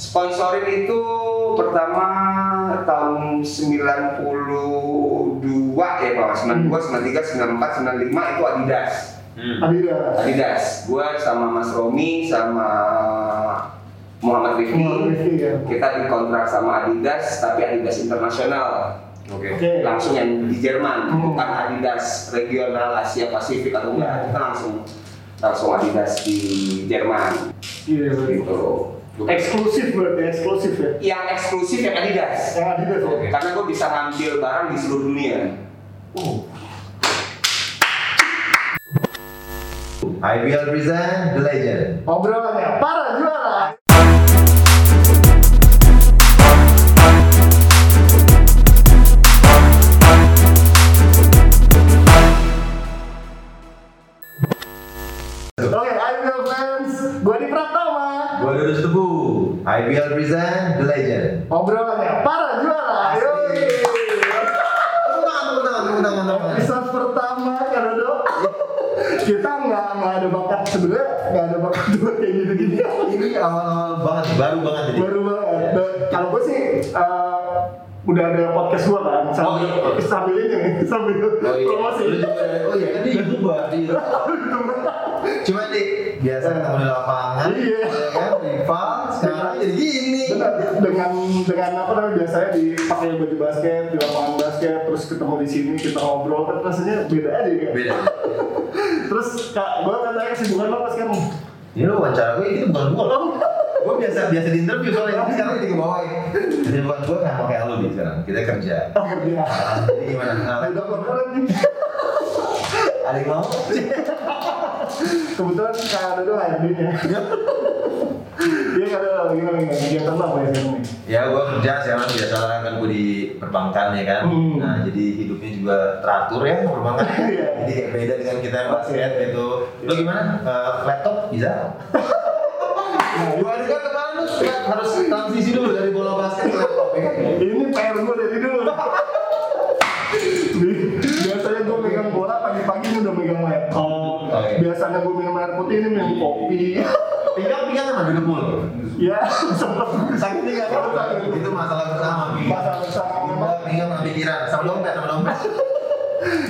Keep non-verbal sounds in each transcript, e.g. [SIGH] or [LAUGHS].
Sponsorin itu pertama tahun 92 ya Pak, 92, 93, 94, 95 itu Adidas. Hmm. Adidas. Adidas. Gua sama Mas Romi sama Muhammad Rifki. Ya. Kita dikontrak sama Adidas tapi Adidas internasional. Oke. Oke. Langsung yang di Jerman, Hmm. bukan Adidas regional Asia Pasifik atau enggak. Hmm. Kita langsung langsung Adidas di Jerman Iya. betul. gitu. Eksklusif berarti eksklusif ya. Yang eksklusif yang Adidas. Yang Adidas ya. Oke, Karena gue bisa ngambil barang di seluruh dunia. Oh. IBL present The Legend. Obrolannya para IBL present The Legend. Obrolannya para juara. Ayo. Tepuk tangan, tepuk tangan. Episode pertama Dodo. [LAUGHS] Kita nggak nggak ada bakat sebenarnya nggak ada bakat [LAUGHS] buat kayak gini-gini. Ini awal-awal banget, baru banget jadi. baru banget. Dan Kalau gue sih eh, udah ada podcast gue kan sambil Oh, iya. sambil ini nih [LAUGHS] sambil Oh iya, promosi. Oh iya kan dia youtuber dia. Cuma nih biasa ketemu di lapangan, Iya. ya kan, rival, sekarang jadi gini. Benar. dengan dengan apa namanya biasanya dipakai baju basket di lapangan basket terus ketemu di sini kita ngobrol kan rasanya beda aja kan. Beda. [LAUGHS] Terus kak gue kan tanya kesibukan lo apa sekarang? Ini lu wawancara gue, ini bukan gue. Gue biasa biasa di interview soalnya tapi sekarang jadi ke bawah ya. Jadi bukan gue nggak mau kayak lu nih sekarang. Kita kerja. Oh kerja. Nah, jadi gimana? Nah, Udah korporat nih. ada yang mau? [LAUGHS] Kebetulan kak Dodo HRD-nya. Iya kak Dodo gimana gimana kegiatan lo apa ya sekarang nih? Ya gue kerja sekarang biasa kan gue di perbankan ya kan. Hmm. Nah jadi hidupnya juga teratur ya perbankan. [LAUGHS] Iya. jadi kayak beda dengan kita yang basket gitu. Lo gimana? Eh, laptop bisa? Nah, Dua hari kan kemarin lu harus transisi dulu dari bola basket ke laptop ya kan? Ini PR gue dari dulu. Biasanya gue megang bola pagi-pagi ini udah megang laptop. Oke. Biasanya gue minum air putih ini minum kopi. Pinggang pinggang sama duduk mulu. ya, [LAUGHS] sempet Sakit kan? Itu masalah bersama. Masalah bersama. Pinggang sama pikiran. Sama dompet sama dompet.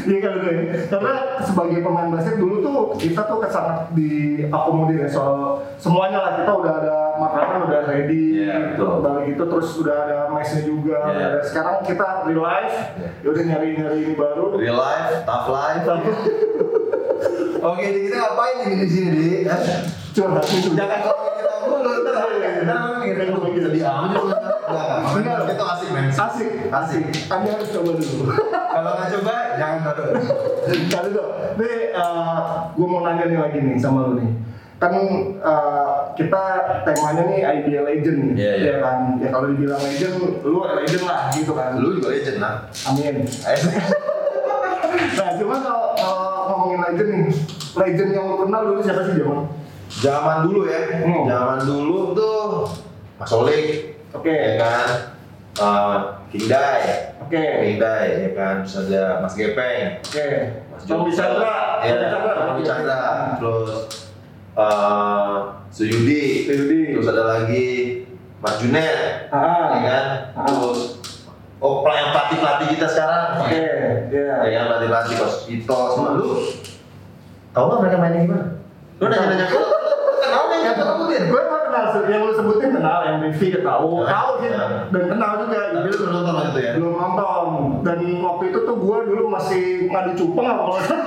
Iya kan udah ya. Karena sebagai pemain basket dulu tuh kita tuh sangat diakomodir ya soal semuanya lah kita udah ada makanan udah ready Iya, betul. balik itu terus udah ada mesnya juga Iya. udah ada- sekarang kita real life Iya. yaudah nyari nyari ini baru Real life, tough life. Oke, jadi kita ngapain nih di sini di? curhat itu Jangan kalau kita mulu, ntar ntar mikir lu sedih amat juga. Enggak. Itu asik men. asik Asik. anda harus coba dulu Kalau nggak coba, jangan taruh. Kali dong, nih gue mau nanya nih lagi nih sama lu nih kan eh, kita temanya nih IBL Legend nih, Iya, iya. ya kan? Ya kalau dibilang legend, lu legend lah gitu kan? Lu juga legend lah. Amin. Ayo. Nah, ngomongin legend nih, legend yang lu kenal dulu siapa sih Jaman? Zaman dulu ya. Hmm. Zaman dulu tuh Mas Olik, Oke, ya kan? Eh, King Dai, oke, King Dai, ya kan? Terus ada Mas Gepeng, oke. Mas Tommy Chandra, ya, Tommy Chandra, terus eh Suyudi, Suyudi. terus ada lagi Mas Junet, Ah, ya kan? Ah. Terus oh pelatih pelatih pelatih kita sekarang, Oke, ya. ya kan pelatih pelatih Coach Ito semua lu tahu nggak mereka mainnya gimana? Lu nanya nanya lu kenal nih nggak tahu? Gue mah kenal sih, yang lu sebutin kenal, yang Rifki tahu, Ya. tahu sih, Ya. dan kenal juga. Tapi lu belum nonton waktu itu ya? belum nonton dan waktu itu tuh gue dulu masih ngadu cupeng apa kalau nggak salah.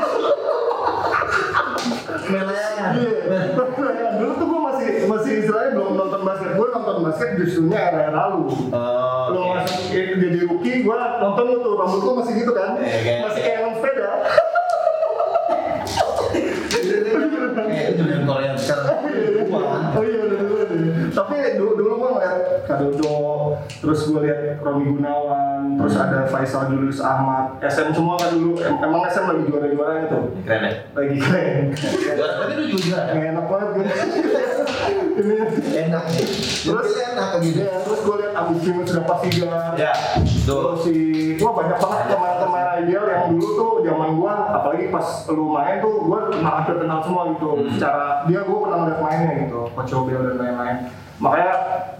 Meleangan. Iya. dulu tuh gue masih masih istilahnya belum nonton basket gue nonton basket justrunya era lalu Oh, lo masuk eh, jadi rookie gue nonton tuh rambut gue masih gitu kan? Iya, masih kayak yang sepeda Kayak itu yang Korea sekarang. Wah, oh iya tapi dulu dulu gue ngeliat Kadodo terus gue lihat Romi Gunawan terus ada Faisal Julius Ahmad. SM semua kan dulu Em- emang SM lagi juara juaranya tuh keren ya. lagi keren. Juara tapi lu juga juara. Nggak enak banget gue Enak nih. terus enak gitu. ya, terus gue liat Abis Primus sudah pasti Ya, terus si wah banyak banget pemain-pemain IBL yang dulu tuh zaman gua apalagi pas lu main tuh gua kenal hampir kenal semua gitu Hmm. secara dia gua pernah ngeliat mainnya gitu Coach Obel dan lain-lain makanya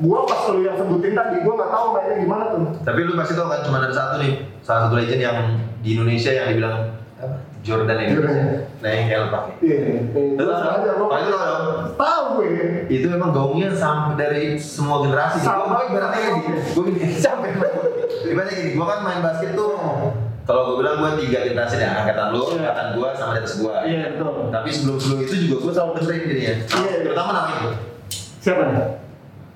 gua pas lu yang sebutin tadi gua nggak tahu mainnya gimana tuh Tapi lu pasti tau kan cuma ada satu nih, salah satu legend yang di Indonesia yang dibilang? Jordan ini. Jordan. Nah yang kayak pakai. iya Lu Langsung aja gua Oh, itu lo dong. tahu gue Itu emang gaungnya sampai dari semua generasi. Sama. Gue ibaratnya gini, gue gini [LAUGHS] sampai ibaratnya gini, gue kan main basket tuh kalau gue bilang gue tiga generasi ya, angkatan lu, Iya. angkatan gue sama di atas gue. iya betul Tapi sebelum sebelum itu juga gue selalu dengerin jadinya. Iya. Pertama namanya itu. siapa nih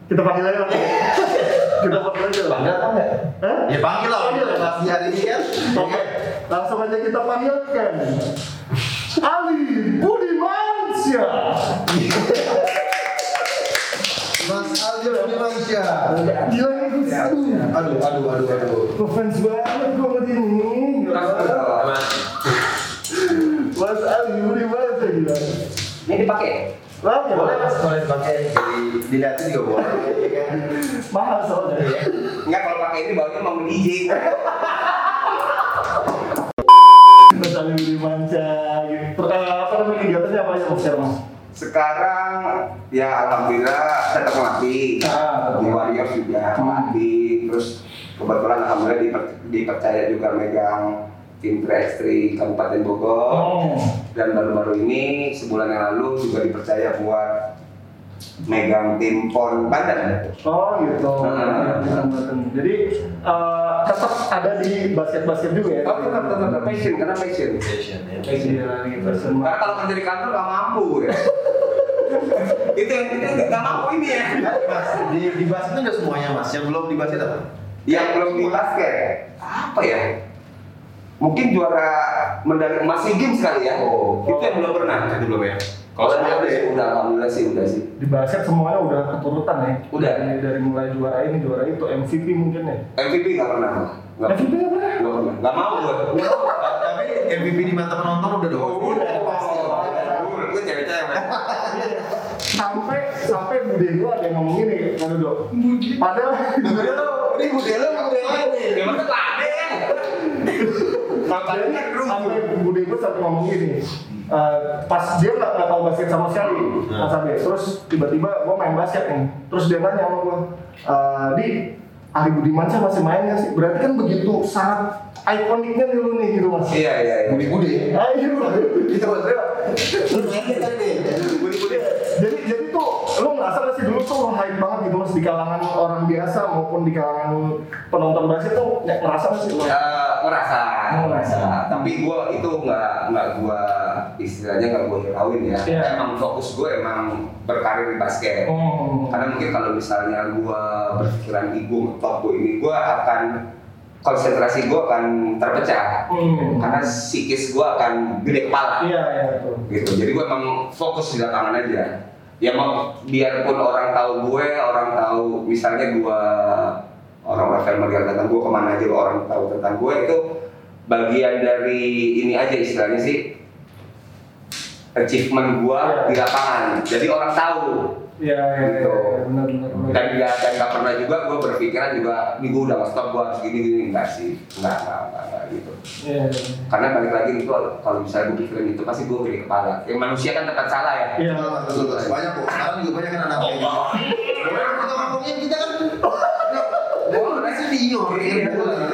kita panggil aja [LAUGHS] kita panggil aja. Panggil apa enggak? Hah? Ya panggil lah, Panggil. di hari ini kan. Oke, langsung aja kita panggilkan Ali Budimansyah. Mas Aljo Dimansyah. Gila gue aduh, Aduh, aduh, aduh, aduh. ngefans banget gue nih. Gila. Mas Ali Budimansyah gila. Ini dipakai. Lah, Boleh boleh mas, boleh dipakai. Jadi dilihatin juga boleh. Mahal soalnya. Enggak kalau pakai ini baunya mau DJ. [LAUGHS] Gitu. Apa namanya kegiatannya apa aja mas sekarang ya alhamdulillah tetap melatih. Ah, Di Warriors juga melatih. Terus kebetulan alhamdulillah diper- dipercaya juga megang tim 3x3 Kabupaten Bogor. Oh. Dan baru-baru ini sebulan yang lalu juga dipercaya buat megang tim PON Banten. Oh gitu. Ah. Jadi eh, tetap ada di basket-basket juga ya? Oh tetap tetap tetap passion karena passion. Passion ya. Iya, gitu. Semua. Karena kalau kerja di kantor nggak mampu ya. [LAUGHS] itu yang itu nggak mampu ini ya. Mas, di, di basket itu udah semuanya mas, yang belum di basket apa? Yang belum di basket apa ya? Mungkin juara medali emas SEA Games kali ya. Oh. itu yang belum pernah. Itu belum ya? Kalau semuanya udah ya? sih udah alhamdulillah sih udah sih. Di basket semuanya udah keturutan ya? Udah. Dari, dari mulai juara ini, juara itu, MVP mungkin ya? MVP nggak pernah. Nggak MVP nggak pernah? nggak pernah. Nggak mau gue. Tapi MVP di mata penonton udah dong. Udah pasti. Gue cewek-cewek. Sampai sampai bude gua ada yang ngomong gini, kan dok. Padahal Bude lo, ini bude lo, bude lo. Ya Jadi tadi kan kerupuk. sampai bude gue sampai ngomong gini eh, pas dia nggak nggak tahu basket sama sekali Hmm. Mas Abe terus tiba-tiba gue main basket nih terus dia nanya sama gue "Eh, di Ari Budimansyah masih main nggak sih berarti kan begitu sangat ikoniknya nih lu nih gitu mas Iya iya. iya. Budi-budi. Ayo, Itu maksudnya. Lu nanya tadi nih. Bude-bude. jadi jadi tuh lo ngerasa nggak sih dulu tuh lo hype banget gitu mas di kalangan orang biasa maupun di kalangan penonton basket tuh ya, ngerasa nggak sih lo? Ya, merasa, merasa. Tapi gue itu nggak nggak gue istilahnya nggak gue hirauin ya. Iya. Emang fokus gue emang berkarir di basket. Oh. Karena mungkin kalau misalnya gue berpikiran di gue ngetop gue ini, gue akan konsentrasi gue akan terpecah. Hmm. Karena psikis gue akan gede kepala. Iya iya betul. gitu jadi gue emang fokus di lapangan aja ya mau biarpun orang tahu gue orang tahu misalnya gue orang-orang family tentang gue ke mana aja orang tahu tentang gue itu bagian dari ini aja istilahnya sih achievement gue di lapangan. Jadi orang tahu Iya iya iya Gitu. benar benar. benar. dan ya dan nggak pernah juga gue berpikiran juga di gue udah stop gue harus gini gini enggak sih enggak enggak enggak, enggak gitu Iya. iya. karena balik lagi itu kalau misalnya gue pikirin itu pasti gue gede kepala ya manusia kan tetap salah ya Iya. Betul, betul. Banyak kok. Sekarang juga banyak kan anak kayak gitu. Orang kita ngomongin kita kan. Gue udah senior. Iya.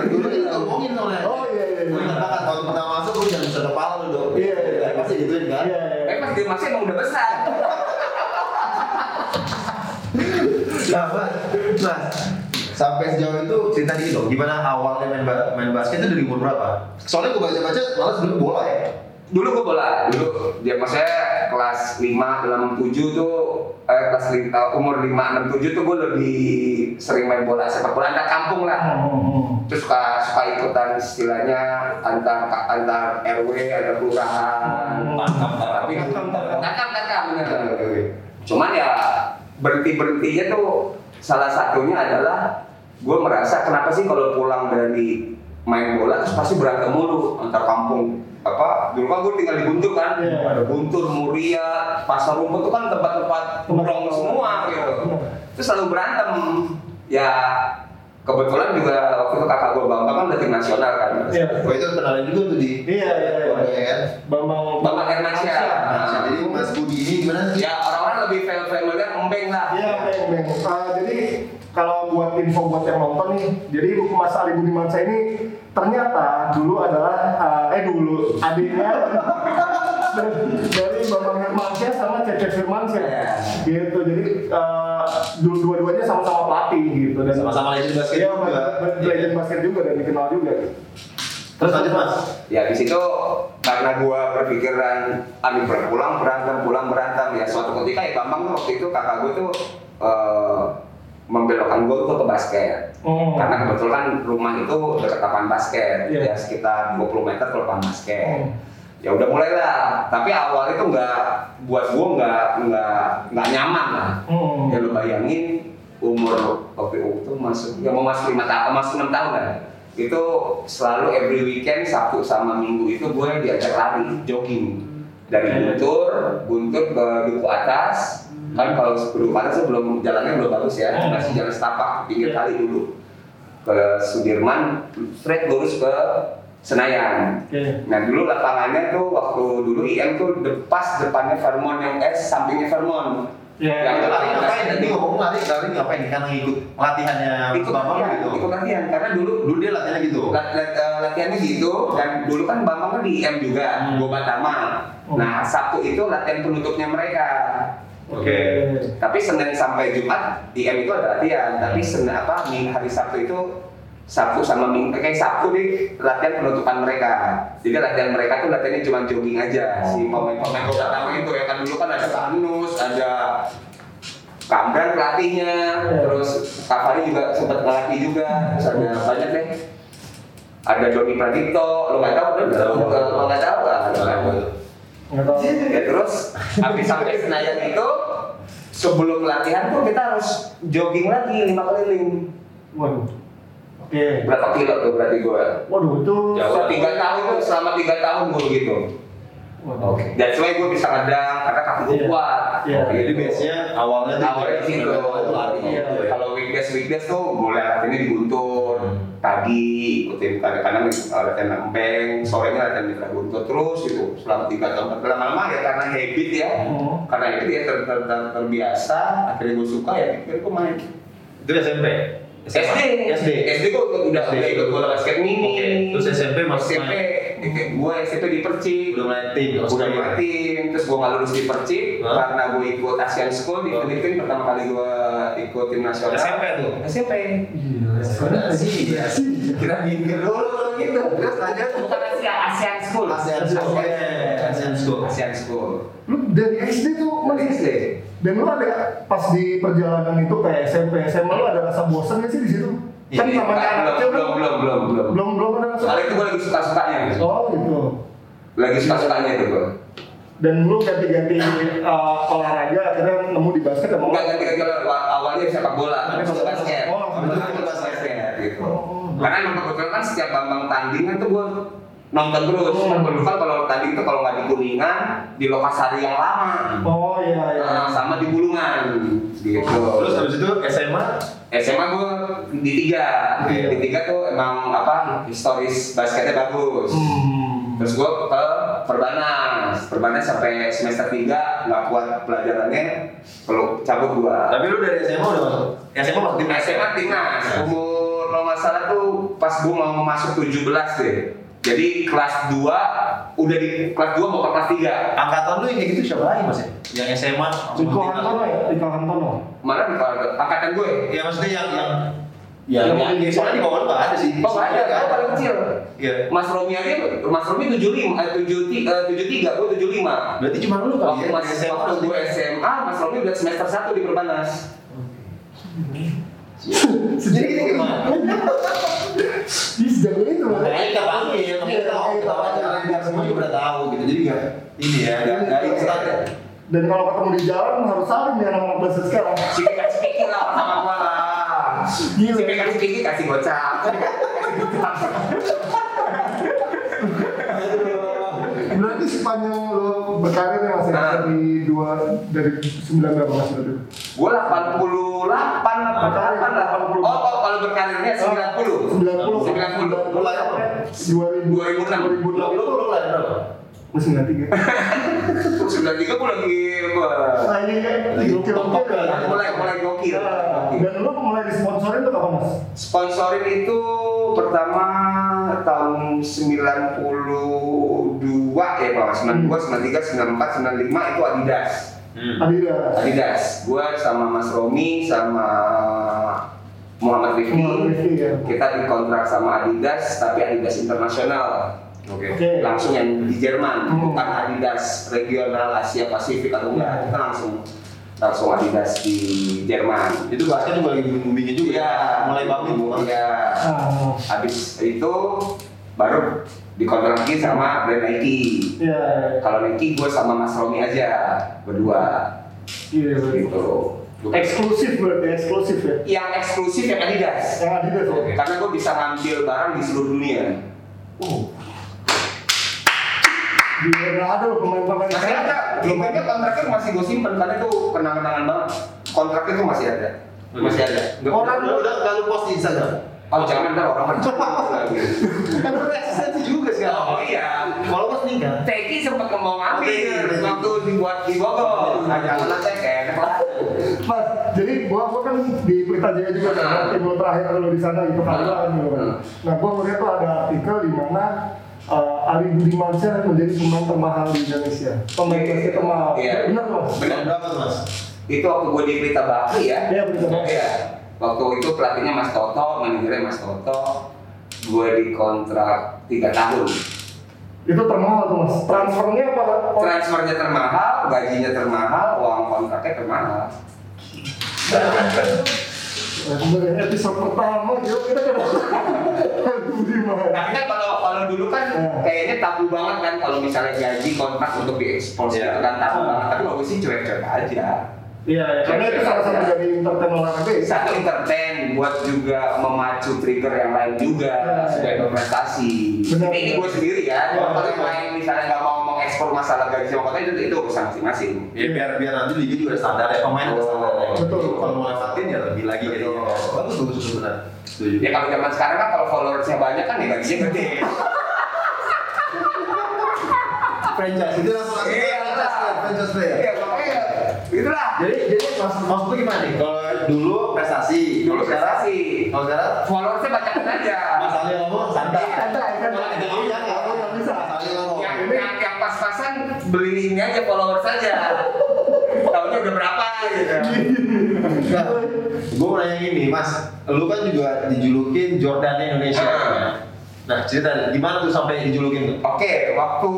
Dulu kita ngomongin soalnya. Oh iya iya. Gue iya. ingat banget waktu pertama masuk gue jangan besar kepala lu dong. Iya, iya, iya. Pasti gituin kan. Iya iya. Eh pas dia masih emang udah besar. [LAUGHS] Nah, mas, sampai sejauh itu cerita dikit dong, gimana awalnya main, ba- main basket itu dari umur berapa? Soalnya gue baca-baca malah sebelum bola ya. Dulu gue bola, dulu dia maksudnya kelas 5, 6, 7 tuh eh, kelas eh, umur 5, 6, 7 tuh gue lebih sering main bola sepak bola antar kampung lah. Hmm. Terus suka suka ikutan istilahnya antar antar RW, antar kelurahan. Tapi takam takam bener. Cuman ya berhenti berhentinya tuh salah satunya adalah gue merasa kenapa sih kalau pulang dari main bola terus pasti berantem mulu antar kampung apa dulu kan gue tinggal di Guntur kan Iya. ada Guntur, Muria, Pasar Rumput itu kan tempat-tempat nongkrong semua gitu terus selalu berantem ya kebetulan juga waktu itu kakak gue Bambang kan udah tim nasional kan Iya. Gue itu kenalin juga tuh di Iya iya iya. Bambang Bambang Hermansyah. Nah, jadi Mas Budi ini gimana sih? ya orang-orang lebih familiar Embeng lah Iya, Embeng, nih. Uh, jadi kalau buat info buat yang nonton nih, jadi Mas Ali Budimansyah ini ternyata dulu adalah uh, eh dulu adiknya [LAUGHS] dari Bambang Hermansyah sama Cece Firmansyah. Iya. Gitu. Jadi uh, dulu dua-duanya sama-sama pelatih gitu dan Sama-sama legend basket Iya, juga. legend basket juga dan dikenal juga. Terus lanjut mas. Ya di situ karena gua berpikiran amin pulang berantem pulang berantem ya suatu ketika ya Bambang tuh waktu itu kakak gua tuh eh, membelokkan gua tuh ke basket. Oh. Karena kebetulan rumah itu dekat lapangan basket, Iya. ya sekitar 20 meter ke lapangan basket. Hmm. Ya udah mulai lah, tapi awal itu nggak buat gua nggak nggak nggak nyaman lah. Hmm. Ya lu bayangin umur waktu itu masuk ya mau masuk lima tahun, masuk enam tahun kan. Itu selalu every weekend Sabtu sama Minggu itu gue diajak lari, jogging dari Guntur, Guntur ke Duku Atas. Kan kalau Duku Atas belum jalannya belum bagus ya, Hmm. masih jalan setapak pinggir kali dulu ke Sudirman, straight lurus ke Senayan. Nah dulu lapangannya tuh waktu dulu IM tuh de- pas depannya Vermont yang eh sampingnya Vermont. Iya, Yang iya. Lari ngapain? Tadi ngomong lari, lari ngapain? Karena ngikut latihannya ikut Bambang latihan, gitu. ikut latihan karena dulu Dulu dia latihannya gitu. lat- lat- eh, latihannya gitu dan dulu kan Bambang kan di IM juga, Hmm. Goba Tama. Hmm. Nah Sabtu itu latihan penutupnya mereka. Oke. Tapi Senin sampai Jumat di IM itu ada latihan, tapi Senin apa Minggu hari Sabtu itu Sabtu sama Minggu kayak Sabtu nih latihan penutupan mereka. Jadi latihan mereka tuh latihannya cuma jogging aja. Si pemain-pemain Goba Tama itu ya kan dulu kan ada Tanus, ada Kamran pelatihnya, Iya. terus Kavari juga sempat ngelatih juga, terus ada banyak deh. Ada Doni Pradipto, lo nggak tahu kan? Lo nggak tahu lah. Nggak tahu. Ya terus habis sampai Senayan itu sebelum latihan tuh kita harus jogging lagi lima keliling. Waduh. Oke. Berapa kilo tuh berarti gue? Waduh itu Selama tiga tahun tuh, selama tiga tahun gue gitu. Oke. That's why gue bisa ngedang karena kaki gue Iya. kuat. Iya. Jadi base-nya awalnya tuh Awalnya di situ. lari. Iya. gitu ya. Kalau weekdays weekdays tuh boleh latihannya di Guntur, Hmm. pagi ikutin kadang-kadang uh, latihan empeng, sorenya latihan di Guntur terus gitu selama tiga tahun. Lama-lama ya karena habit ya, Hmm. karena itu dia ter, ter, ter- terbiasa, akhirnya gue suka ya, akhirnya gue main. Itu SMP. SD, SD. SD gue udah udah SD. ikut bola basket mini. Oke. Terus SMP masuk SMP, main. gue SMP di Percik. Udah mulai tim. udah mulai tim, terus gue nggak lulus di Percik karena gue ikut Asian School di? Filipina pertama kali gue ikut tim nasional. SMP tuh. SMP. Gila. Sih, ya sih. Kita minggir dulu gitu. Terus lanjut bukan Asia, Asian School. ASEAN School. Oke, ASEAN School. School. Lu dari SD tuh Masih SD. Dan lu ada pas di perjalanan itu kayak SMP, SMA lu ada rasa bosan gak sih di situ? Kan Ini, namanya anak belum, kecil kan belum, belum, belum, belum. belum belum ada rasa. Soalnya itu gue lagi suka-sukanya. Oh gitu. Lagi suka-sukanya itu gue. Dan lu ganti-ganti uh, olahraga akhirnya nemu di basket sama Enggak ganti-ganti awalnya sepak bola, Tapi basket. Oh, basket. gitu. Oh. Karena emang kebetulan kan setiap bambang tanding kan tuh gue nonton terus. Kebetulan kan kalau tanding tuh kalau nggak di Kuningan, di Lokasari yang lama. Oh iya iya. Nah, sama di Bulungan gitu. Terus habis itu SMA SMA gue di tiga, Iya. di tiga tuh emang apa historis basketnya bagus. Hmm. Terus gue ke Perbanas, Perbanas sampai semester 3 nggak kuat pelajarannya, kalau cabut gue. Tapi lu dari SMA udah masuk. SMA masuk tim SMA timnas, umur kalau nggak salah tuh pas gue mau masuk 17 deh. Jadi kelas 2 udah di kelas 2 mau ke kelas 3. Angkatan lu yang kayak gitu siapa lagi mas ya? Yang SMA Riko Hantono ya? Riko Hantono. Mana di kelas angkatan gue? Ya maksudnya yang yang Yang yang, mungkin- soalnya di bawah lu nggak ada sih. Oh nggak ada, gue paling kecil. Iya. Mas Romi aja, Mas Romi 75, eh, 73, 73, gue 75. Berarti cuma lu kali Waktu ya. mas SMA waktu gue SMA, Mas Romi udah semester 1 di Perbanas. Jadi kita gimana? Ih, sejauh itu loh. Makanya kita panggil, makanya kita tahu, kita wawancara biar semua juga udah tahu gitu. Jadi nggak ini ya, nggak instan. Dan kalau ketemu di jalan harus saling nih anak-anak basket sekarang. Cipika cipiki lah sama gua lah. Cipika cipiki kasih gocap. Gocap. Berarti sepanjang lo berkarir ya mas ya Ah. dari dua dari sembilan berapa mas berarti? Gua 88 88 lah. Oh, oh kalau berkarirnya 90. 90 90. Mulai apa? 2000 2006. 2006 Lu lu lahir berapa? Gue 93. Terus 93 gue lagi Nah ini Lagi gokil kan? mulai mulai gokil. Nah, Gokil. Dan lu mulai disponsorin tuh kapan mas? Sponsorin itu pertama tahun 92 ya Pak, 92, 93, 94, 95 itu Adidas. Hmm. Adidas. Adidas. Gua sama Mas Romi sama Muhammad Rifki. Muhammad Rifki, ya. Kita dikontrak sama Adidas tapi Adidas internasional. Oke. Oke. Langsung yang di Jerman, Hmm. bukan Adidas regional Asia Pasifik atau enggak. Hmm. Kita langsung langsung Adidas di Jerman. Itu basket juga lagi boomingnya juga. Iya, Mulai bangun. Iya. Ah, Habis itu baru dikontrak lagi sama brand Nike. Iya. Kalau Nike gue sama Mas Romi aja berdua Iya. betul. gitu. Eksklusif berarti eksklusif ya. Yang eksklusif yang Adidas. Yang Adidas ya. Karena gue bisa ngambil barang di seluruh dunia. Di Ronaldo pemain-pemain. Masih ada. Dompetnya kontraknya masih gue simpen karena itu kenangan-kenangan banget. Kontraknya itu masih ada. Masih ada. Nggak- Orang Udah udah nggak lu post di Instagram. Oh jangan ntar orang mencari lagi. [LAUGHS] Kan eksistensi juga sekarang. Oh iya. Kalau pas nikah. Teki sempat mau ngambil Oke. waktu dibuat di Bogor. Nah, jangan nanti Mas, jadi gua gua kan di Pelita Jaya juga kan, Hmm. tim lo terakhir kalau di sana itu kan gitu kan. Nah, gua ngeliat tuh ada artikel di mana uh, Ali Budimansyah menjadi pemain termahal di Indonesia. Pemain basket termahal. Iya. Benar mas? Benar. Berapa tuh mas? itu waktu gue di Pelita Bakri ya. Iya, Pelita Bakri. Iya. Waktu itu pelatihnya Mas Toto, manajernya Mas Toto. Gue dikontrak tiga tahun. Itu termahal tuh mas. Transfernya apa? Transfernya termahal, gajinya termahal, uang kontraknya termahal. Episode pertama gitu kita kan Ali Budiman. Tapi kan kalau kalau dulu kan Hmm. kayaknya tabu banget kan kalau misalnya gaji kontrak untuk diekspor Iya. itu kan tabu Hmm. banget. Tapi gue sih cuek-cuek aja. Iya, ya. karena itu salah satu dari entertain olahraga ya. Satu entertain buat juga memacu trigger yang lain juga Iya. sebagai prestasi. Benar, Ini, gue sendiri ya. Iya, Kalau yang lain misalnya nggak mau mengekspor masalah gaji sama kota itu itu urusan masing-masing. Ya biar biar nanti liga juga ada standar ya pemain ada standar ya. Betul. Kalau mau lewatin ya lebih lagi jadinya. Bagus bagus bagus benar. Setuju. Ya kalau zaman sekarang kan kalau followersnya banyak kan ya gajinya [LAUGHS] gede. franchise itu langsung langsung Iya, franchise player, franchise player. Iya, makanya itulah. Jadi jadi mas maksud lu gimana nih? Kalau dulu prestasi, Dulu prestasi. Kalau sekarang Followersnya banyakin aja. Mas Ali ngomong santai. Santai, kan? Kalau kita ngomong jangan. Kamu nggak bisa. Mas Ali ngomong. Yang, yang, yang pas-pasan beli ini aja followers saja. Tahunnya udah berapa gitu. Nah, gue mau nanya gini, Mas. Lu kan juga dijulukin Jordan Indonesia. Ah. Nah, cerita gimana tuh sampai dijulukin tuh? Oke, waktu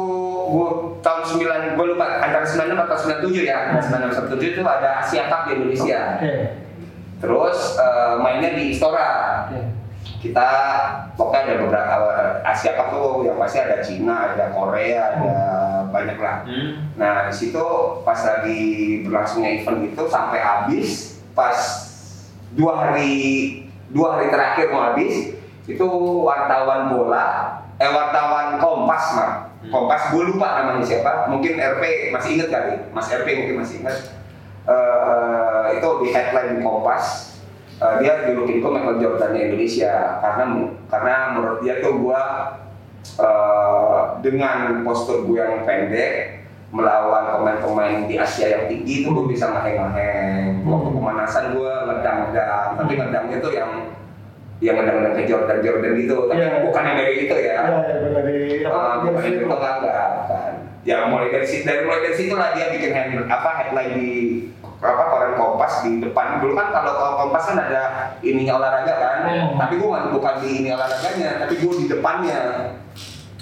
gua tahun 9, gua lupa antara 96 atau 97 ya. 96 97 itu ada Asia Cup di Indonesia. Oke. Terus eh, mainnya di Istora. Oke. Kita pokoknya ada beberapa Asia Cup tuh yang pasti ada Cina, ada Korea, ada banyak lah. Hmm. Nah di situ pas lagi berlangsungnya event itu sampai habis pas dua hari dua hari terakhir mau habis itu wartawan bola eh wartawan Kompas mah Kompas gue lupa namanya siapa. Mungkin RP masih inget kali? Mas RP mungkin masih inget Eh, itu di headline Kompas. Eh, dia julukin gue Michael Jordan Indonesia. Karena karena menurut dia tuh gue eh, dengan postur gue yang pendek melawan pemain-pemain di Asia yang tinggi itu gue bisa ngeheng-ngeheng waktu pemanasan gue ngedang-ngedang tapi ngedangnya tuh yang yang ngedang-ngedang ke Jordan Jordan gitu. Tapi Iya. bukan yang dari itu ya. Ya, ya, benar. Dari bukan jersey yang itu. enggak kan ya mulai dari situ dari mulai dari situ lah dia bikin hand, apa headline di apa koran Kompas di depan. Dulu kan kalau kalau Kompas kan ada ininya olahraga kan. Hmm. tapi gue bukan di ini olahraganya tapi gue di depannya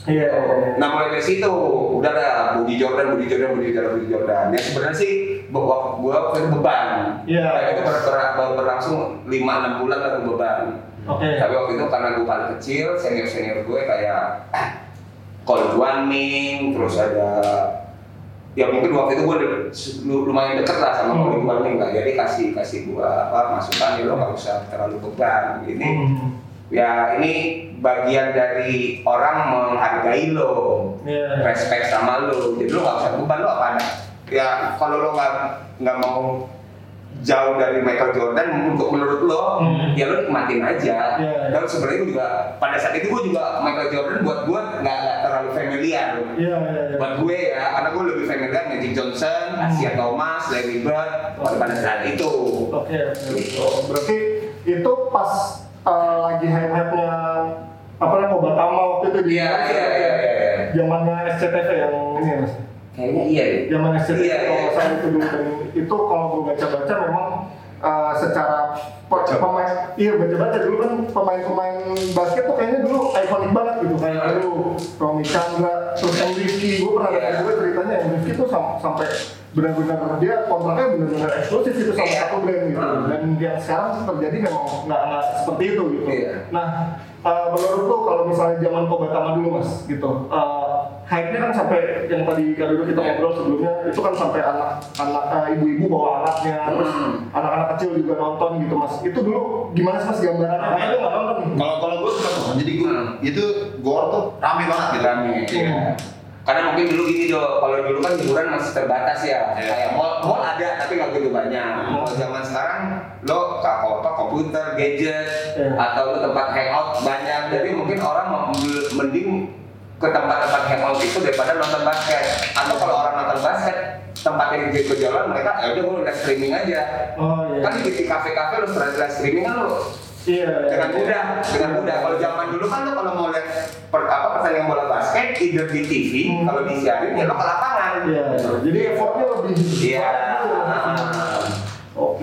Iya. iya, iya. Nah mulai dari situ udah ada Budi Jordan, Budi Jordan, Budi Jordan, Budi Jordan. Ya sebenarnya sih gua gua waktu itu beban. Iya. Kayak itu ber, ber, ber- berlangsung 5 6 bulan lalu beban. Oke. Tapi waktu itu karena gue paling kecil, senior senior gue kayak [CLEARS THROAT] Cole Guaning, terus ada ya mungkin waktu itu gue de- lumayan deket lah sama Cole Hmm. Guaning lah. Jadi kasih kasih gua apa masukan ya lo nggak usah terlalu beban ini Hmm. Ya ini bagian dari orang menghargai lo Iya. respect sama lo jadi lo nggak usah beban lo apa ya kalau lo nggak nggak mau jauh dari Michael Jordan untuk menurut lo Hmm. ya lo nikmatin aja. Iya, iya. Dan sebenarnya gue juga pada saat itu gue juga Michael Jordan buat gue nggak nggak terlalu familiar. Iya, iya, iya. Buat gue ya, karena gue lebih familiar Magic Johnson, Asia Thomas, Larry Bird pada pada saat itu. Oke, oke. Oh, berarti itu pas uh, lagi hype-hype-nya apa namanya Obatama waktu itu di Iya, iya, iya, iya, iya. zamannya SCTV yang ini ya mas Kayaknya iya deh. zaman SCTV Iya, kalau iya. salah itu dulu dan itu kalau gue baca-baca memang uh, secara Baca. pemain iya baca-baca dulu kan pemain-pemain basket tuh kayaknya dulu ikonik banget gitu kayak dulu Romy Chandra terus Rifki gue pernah Iya. dengar juga ceritanya yang Rifki tuh sam- sampai benar-benar dia kontraknya benar-benar eksklusif itu sama Iya. satu brand gitu Hmm. dan yang sekarang terjadi memang nggak seperti itu gitu Iya. nah uh, menurut lo kalau misalnya zaman Kobatama dulu mas gitu uh, hype-nya kan sampai yang tadi kan dulu kita ngobrol sebelumnya itu kan sampai anak anak uh, ibu-ibu bawa alatnya terus Hmm. anak-anak kecil juga nonton gitu mas itu dulu gimana sih mas gambarannya karena gue nggak nonton Kalau kalau gue suka nonton, jadi gue Hmm. itu gor tuh rame banget gitu. Rame, iya. Karena mungkin dulu gini do, kalau dulu kan hiburan masih terbatas ya. Iya. Kayak mall, mall ada tapi nggak begitu banyak. Kalau zaman sekarang lo ke apa komputer, gadget, Iya. atau lo tempat hangout banyak. Jadi mungkin orang mau- mending ke tempat-tempat hangout itu daripada nonton basket. Atau kalau orang nonton basket, tempatnya di jalan mereka ya udah gue lihat streaming aja. oh iya Kan di kafe-kafe lo setelah lihat streaming kan lo iya dengan mudah dengan mudah. Kalau zaman dulu kan lo kalau mau lihat per, apa pertandingan bola basket either di TV Hmm. kalau disiarin ya lo ke lapangan. Iya jadi effortnya lebih iya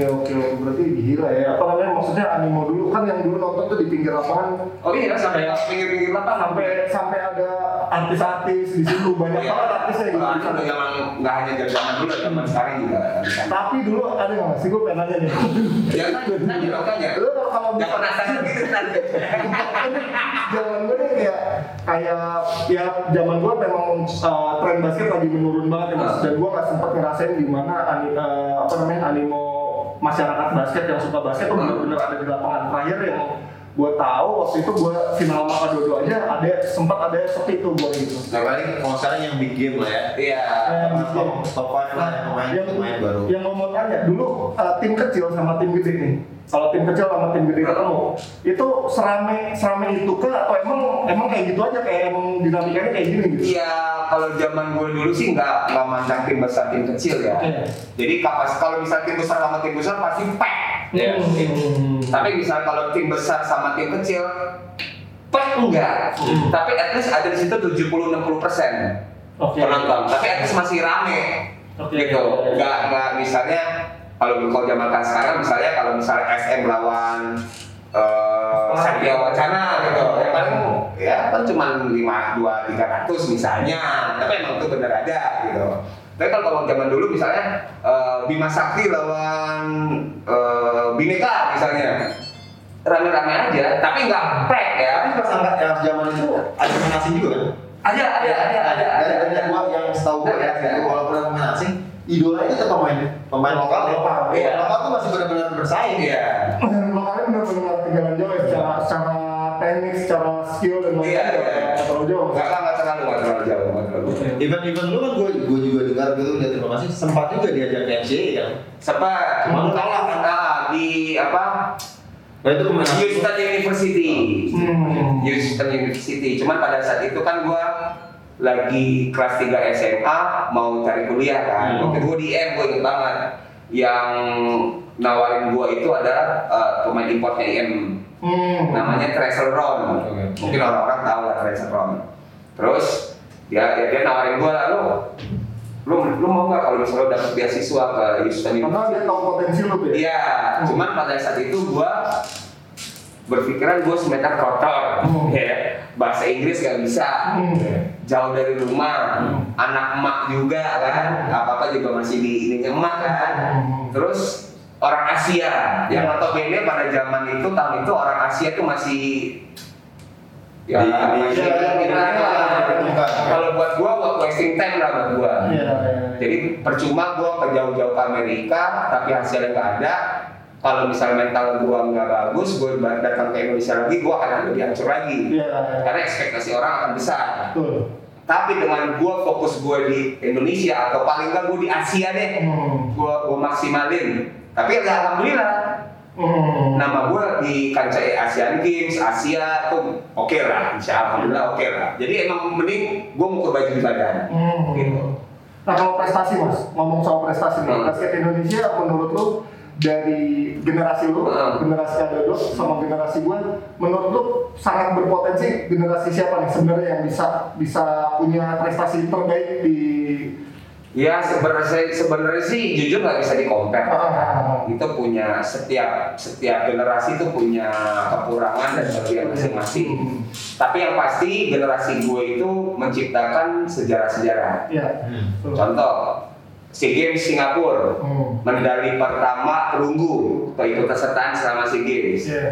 oke oke berarti gila ya. Apa namanya? Maksudnya animo dulu. Kan yang dulu nonton tuh di pinggir lapangan. Oh iya sampai pinggir-pinggir lapangan. Sampai sampai ada artis-artis di situ. Banyak Iya. banget artisnya gitu. Itu zaman nggak hanya zaman dulu zaman sekarang juga Tapi dulu ada nggak sih gue pengen nanya nih. ya kan tanya Lu kalau kalau nggak penasaran gitu nanti zaman gue nih kayak kayak ya zaman gue memang uh, tren basket lagi menurun banget ya mas. Ah. dan gue nggak sempat ngerasain gimana uh, apa namanya animo masyarakat basket yang suka basket tuh benar-benar ada di lapangan terakhir yang gue tahu waktu itu gue final Dodo aja ada sempat ada sepi tuh gue gitu. Nah paling kalau sekarang yang big game lah ya. iya Eh, Top, top five lah yang pemain yang, pemain baru. yang mau tanya dulu uh, tim kecil sama tim gede nih kalau tim kecil sama tim gede ketemu itu serame serame itu ke atau emang emang kayak gitu aja kayak emang dinamikanya kayak gini gitu Iya, kalau zaman gue dulu sih nggak nggak mandang tim besar tim kecil ya. Iya. Jadi kapas kalau misal tim besar sama tim besar pasti pack. Hmm. Tapi misal kalau tim besar sama tim kecil, pack enggak. Hmm. Tapi at least ada di situ 70-60 persen Oke. penonton. Tapi at least masih rame. Oke. Gitu. Nggak nggak misalnya kalau kalau zaman kan sekarang misalnya kalau misalnya SM lawan eh Satya Wacana gitu ya paling ya kan cuma lima dua tiga ratus misalnya. Tapi emang itu bener ada gitu. Tapi kalau kalau zaman dulu misalnya eh, Bima Sakti lawan eh, Bineka misalnya rame-rame aja tapi nggak pack ya. Tapi pas angkat yang zaman itu ada pemain asing juga kan? ada ada ada ada Ada ada. gua yang setahu gua ya, Ada, ada. itu walaupun ada pemain asing, idola itu tetap pemain pemain lokal ya. Lokal, Iya. iya. Lokal tuh masih benar-benar bersaing. iya dan lokalnya benar-benar ketinggalan jauh ya secara secara teknik secara skill dan lain-lain Iya, iya. nggak terlalu jauh nggak nggak terlalu nggak terlalu jauh nggak terlalu jauh. Event-event lu kan gua gua juga dengar gitu lihat informasi sempat juga diajak ke NCAA kan. sempat Cuma kalah kan? ah, di apa Nah itu asing. Houston University. Hmm. Houston University. Cuman pada saat itu kan gua lagi kelas 3 SMA mau cari kuliah kan. Hmm. Waktu gua di M gua inget banget. Yang nawarin gua itu adalah eh, pemain importnya IM. Hmm. Namanya Treasure Ron. Oke. Mungkin orang-orang tahu lah Treasure Ron. Terus ya, ya dia nawarin gua lalu lu lu mau nggak kalau misalnya lu dapet beasiswa ke Houston University? karena dia tahu potensi lu ya Iya, cuman pada saat itu gua berpikiran gua semeter kotor, Hmm. ya bahasa Inggris gak bisa, Hmm. jauh dari rumah, Hmm. anak emak juga kan, apa apa juga masih di ini emak kan, Hmm. terus orang Asia, yang Hmm. notabene pada zaman itu tahun itu orang Asia tuh masih ya Di- di- masih di- kira-kira di- lah. di- kalau buat gua buat wasting time lah buat gua. Iya, iya. Jadi percuma gua ke jauh-jauh ke Amerika, tapi hasilnya nggak ada. Kalau misalnya mental gua nggak bagus, gua datang ke Indonesia lagi, gua akan lebih hancur lagi. Iya, iya. Karena ekspektasi orang akan besar. Betul. Tapi dengan gua fokus gua di Indonesia atau paling nggak gua di Asia deh, Hmm. gua gua maksimalin. Tapi ya alhamdulillah Hmm. Nama gue di kancah Asian Games, Asia tuh oke lah, insya alhamdulillah oke lah. Jadi emang mending gue mau baju di badan. Hmm. Gitu. Nah kalau prestasi mas, ngomong soal prestasi nih, Hmm. basket Indonesia menurut lu dari generasi lu, Hmm. generasi Adodo sama generasi gue, menurut lu sangat berpotensi generasi siapa nih sebenarnya yang bisa bisa punya prestasi terbaik di Ya sebenarnya sebenarnya sih jujur nggak bisa dikompar. Ah. Itu punya setiap setiap generasi itu punya kekurangan dan bagian masing-masing. Hmm. Tapi yang pasti generasi gue itu menciptakan sejarah-sejarah. ya. Hmm. Contoh, SEA Games Singapura, Hmm. medali pertama perunggu keikutsertaan selama SEA Games. Iya.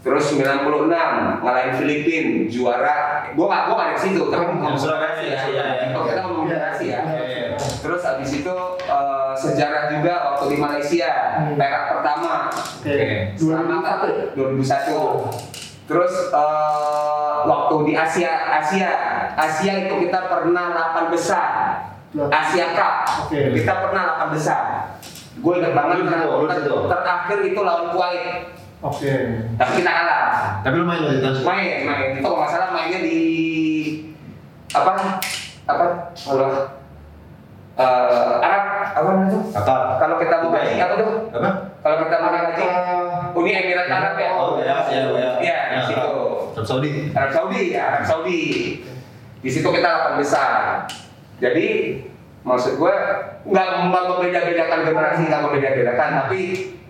Terus 96 ngalahin Filipina juara. Gua nggak gua nggak ada situ, tapi Oh, ngomong Sulawesi, generasi ya. iya, iya. Kalau kita ngomong ya. Iya, iya. Terus habis itu eh, sejarah juga waktu di Malaysia, Hmm. perak pertama. Oke. Selama 2001. 2001. Terus eh, waktu di Asia Asia Asia itu kita pernah 8 besar. Asia Cup. Oke. Kita pernah 8 besar. Gue ingat banget ter- situ. terakhir itu lawan Kuwait. Oke. Tapi kita kalah. Tapi lu main loh Tansu. Main, main. Itu kalau nggak salah mainnya di apa? Apa? Allah. Eh, Arab apa namanya? Qatar. Kalau kita mau haji apa tuh? Apa? Kalau kita mau haji, Eh, Uni Emirat Arab ya? Oh ya, ya, ya. Iya, di situ. Arab Saudi. Arab Saudi ya, Arab Saudi. Di situ kita delapan besar. Jadi maksud gue nggak nggak membeda-bedakan generasi, nggak membeda-bedakan, tapi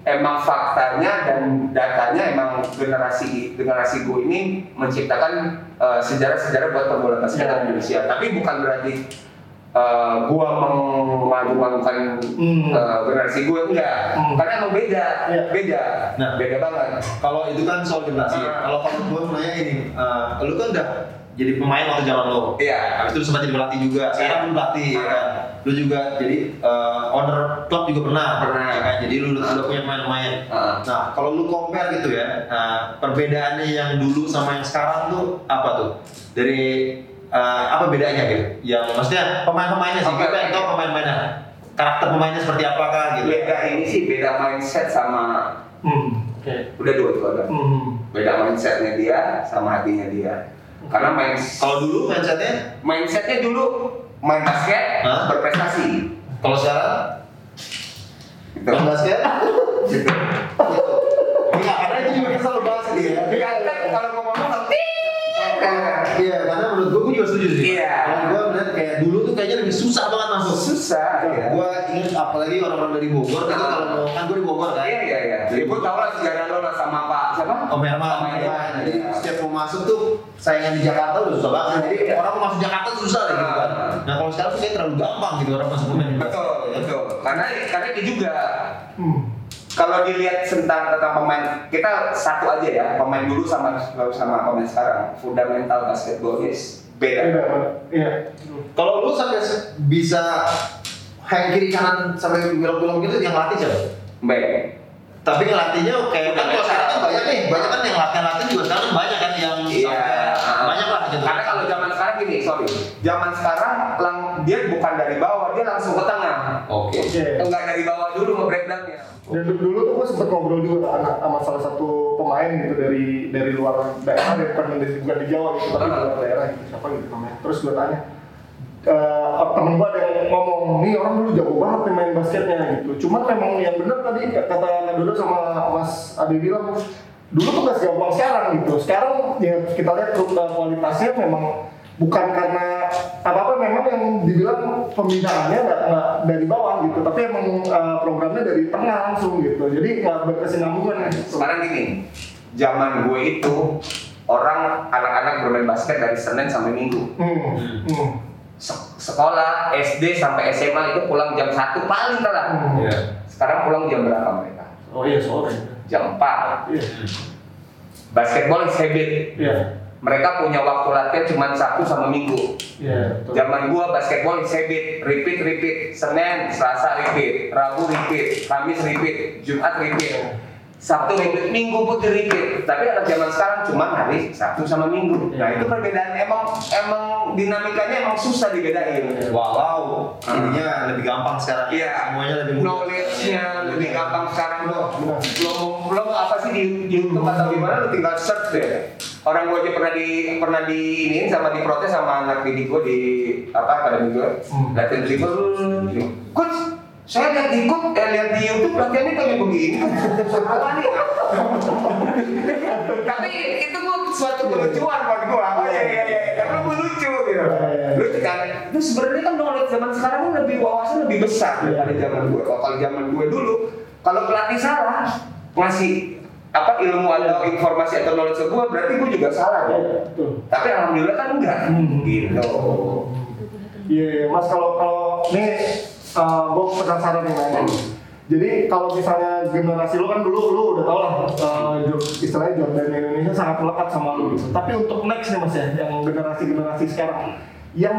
emang faktanya dan datanya emang generasi generasi gue ini menciptakan eh, sejarah-sejarah buat pembola basket Ya. Indonesia. Tapi bukan berarti eh, gua mengadu-adukan Hmm. eh, generasi gue enggak, Hmm. karena emang beda, Ya. beda, Nah. beda banget. Kalau itu kan soal generasi. Ah. Kalau kalau gue nanya ini, eh, lu kan udah jadi pemain waktu zaman lo. Iya. Habis itu sempat jadi pelatih juga. Sekarang Iya. lu pelatih ya kan. Lu juga jadi eh, owner klub juga pernah. Pernah. Ya kan? Jadi lu udah, udah punya pemain-pemain. Ah. Nah, kalau lu compare gitu ya, eh, perbedaannya yang dulu sama yang sekarang tuh apa tuh? Dari eh, apa bedanya gitu? Yang maksudnya pemain-pemainnya sih, Oke, kita tahu pemain-pemainnya. Karakter pemainnya seperti apakah gitu? Beda ini sih beda mindset sama Hmm. Oke. udah dua tuh ada. Hmm. Beda mindsetnya dia sama hatinya dia. Karena main Kalau dulu mindsetnya, mindsetnya dulu main basket Hah? berprestasi. kalau sekarang Gitu. main basket, [LAUGHS] Gitu. Iya, karena itu juga kita selalu bahas dia. Iya, kan kalau mau ngomong nanti. Iya, karena menurut gue, gue juga setuju sih. Iya. Kalau gue melihat kayak dulu tuh kayaknya lebih susah banget masuk. Susah. ya. Gue ingat apalagi orang-orang dari Bogor, itu kalau mau kan gue di Bogor kan. Iya iya iya. Jadi gue tau lah sejarah lo sama Pak siapa? Om Herman, Om Herman, Jadi iya. mau masuk tuh saingan di Jakarta udah susah banget. Jadi Iya. orang mau masuk Jakarta susah gitu kan. Ah. Nah kalau sekarang tuh kayak terlalu gampang gitu orang masuk pemain. Betul betul. Karena karena itu juga Hmm. kalau dilihat tentang tentang pemain kita satu aja ya pemain dulu sama sama pemain sekarang fundamental basketballnya beda. Beda. Iya. Kalau lu sampai bisa hang kiri kanan sampai belok-belok gitu yang latih siapa? Baik. Tapi ngelatihnya kayak kan kalau sekarang kan banyak nih, banyak kan yang latihan-latihan juga sekarang banyak kan yang Iya. banyak lah gitu. Karena kalau zaman sekarang gini, sorry, zaman sekarang lang dia bukan dari bawah, dia langsung ke tengah. Oke. Oke. Enggak dari bawah dulu nge-breakdownnya. Dan dulu, dulu tuh gue sempet ngobrol juga sama, sama salah satu pemain gitu dari dari luar daerah, dari bukan dari bukan di Jawa gitu, tapi di luar daerah gitu, siapa gitu namanya. Terus gue tanya, eh temen gue ada yang ngomong, nih orang dulu jago banget nih main basketnya gitu. Cuman memang yang bener tadi kata Dodo sama Mas Ade bilang, dulu tuh gak segampang sekarang gitu. Sekarang ya kita lihat terus kualitasnya memang bukan karena apa-apa memang yang dibilang pembinaannya nggak nggak dari bawah gitu, tapi emang eh, programnya dari tengah langsung gitu. Jadi nggak berkesinambungan gitu. Sekarang gini, zaman gue itu orang anak-anak bermain basket dari Senin sampai Minggu. Hmm. Hmm. Se- sekolah SD sampai SMA itu pulang jam 1 paling telat. Hmm. Iya. Sekarang pulang jam berapa mereka? Oh iya sore. Jam 4. Iya. Basketball is habit. Iya. Mereka punya waktu latihan cuma Sabtu sama Minggu. Iya. betul. Zaman gua basketball is habit, repeat repeat, Senin, Selasa repeat, Rabu repeat, Kamis repeat, Jumat repeat. Sabtu repeat, Minggu pun di repeat. Tapi anak zaman sekarang cuma hari Sabtu sama Minggu. Nah itu perbedaan emang emang dinamikanya emang susah dibedain. Walau ininya lebih gampang sekarang. Iya, Semuanya lebih mudah. knowledge-nya lebih gampang sekarang lo. Lo vlog apa sih di, di YouTube atau di mana lu tinggal search deh. Orang gue aja pernah di pernah di ini sama diprotes sama anak didik gue di apa akademi gue. Hmm. Latihan dribble, coach saya lihat di YouTube, eh, lihat di YouTube latihannya kayak begini. Salah nih. Tapi itu gue suatu kelucuan buat gue. Oh iya iya iya, karena gue lucu gitu. Lucu kan? Itu sebenarnya kan knowledge zaman sekarang kan lebih wawasan lebih besar daripada zaman gue. Kalau zaman gue dulu, kalau pelatih salah ngasih apa ilmu atau informasi atau knowledge ke gue, berarti gue juga salah Iya, betul. Tapi alhamdulillah kan enggak. Hmm. Gitu. Iya, iya. Mas kalau kalau nih uh, gue penasaran nih nanya. Jadi kalau misalnya generasi lu kan dulu lu udah tau lah uh, istilahnya Jordan Indonesia sangat melekat sama lu. gitu. Tapi untuk next nih mas ya, yang generasi-generasi sekarang yang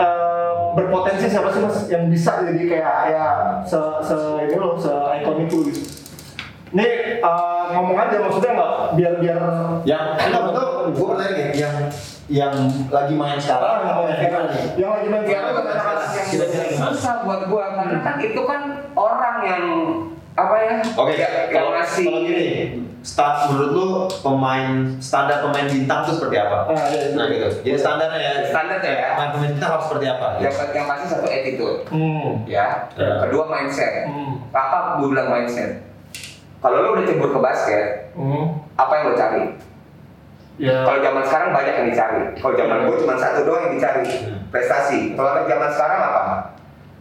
uh, berpotensi siapa sih mas yang bisa jadi kayak ya se, se ini loh se ikonik lu gitu. Nih uh, ngomong aja maksudnya nggak biar biar Yang enggak betul, gue bertanya nih, yang yang lagi main sekarang apa yang viral nih? yang lagi main sekarang kan kan yang susah buat gua karena kan itu kan orang yang apa ya? Oke, yang kalau ngasih kalau gini, start menurut lu pemain standar pemain bintang itu seperti apa? Ah, iya, iya. Nah gitu. Jadi standarnya ya. Standar ya. Pemain pemain bintang harus seperti apa? yang, yang pasti satu attitude Hmm. ya. Ya. Kedua mindset. Hmm. Apa gua bilang mindset? Kalau lu udah cebur ke basket, Hmm. apa yang lo cari? Ya. Kalau zaman sekarang banyak yang dicari. Kalau zaman gua cuma satu doang yang dicari, Hmm. prestasi. Kalau anak zaman sekarang apa?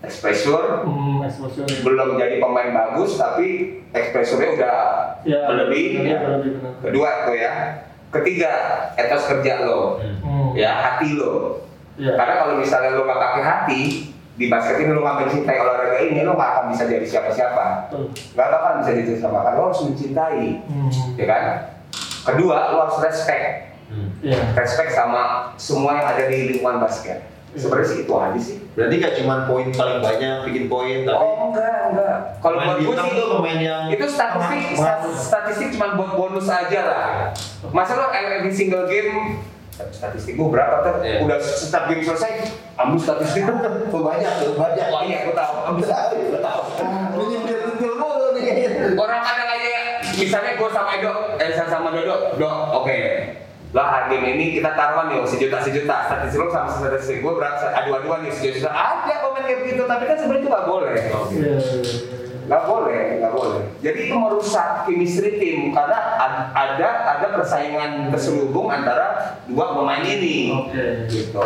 Expressure, Hmm, exposure. belum jadi pemain bagus tapi ekspresurnya udah Ya, berlebih iya, ya. benar. kedua tuh ya ketiga etos kerja lo Hmm. ya hati lo Iya. karena kalau misalnya lo nggak pakai hati di basket ini lo nggak mencintai olahraga ini lo nggak akan bisa jadi siapa-siapa Betul. nggak akan bisa jadi siapa kan lo harus mencintai Hmm. ya kan kedua lo harus respect. Hmm. Iya. respect sama semua yang ada di lingkungan basket. Sebenarnya sih itu aja sih. Berarti gak cuma poin paling banyak bikin poin tapi oh enggak enggak. Kalau buat gue sih tuh pemain yang itu statistik statistik cuma buat bonus aja lah. Masa lo every single game statistik gue berapa tuh? Iya. udah setiap game selesai ambil statistik Oh, [LAUGHS] banyak tuh, banyak. oh iya gue tahu. Ambil statistik gue tahu. Lu nyindir-nyindir mulu nih. orang kadang aja misalnya gue sama Edo saya sama Dodo do oke. Lah game ini kita taruhan nih sejuta sejuta statistik lo sama statistik gue berapa? Adu-aduan nih sejuta sejuta ada komen kayak gitu tapi kan sebenarnya itu nggak boleh. Iya. nggak boleh nggak boleh. Jadi itu merusak chemistry tim karena ad- ada ada persaingan terselubung antara dua pemain ini. Oke. gitu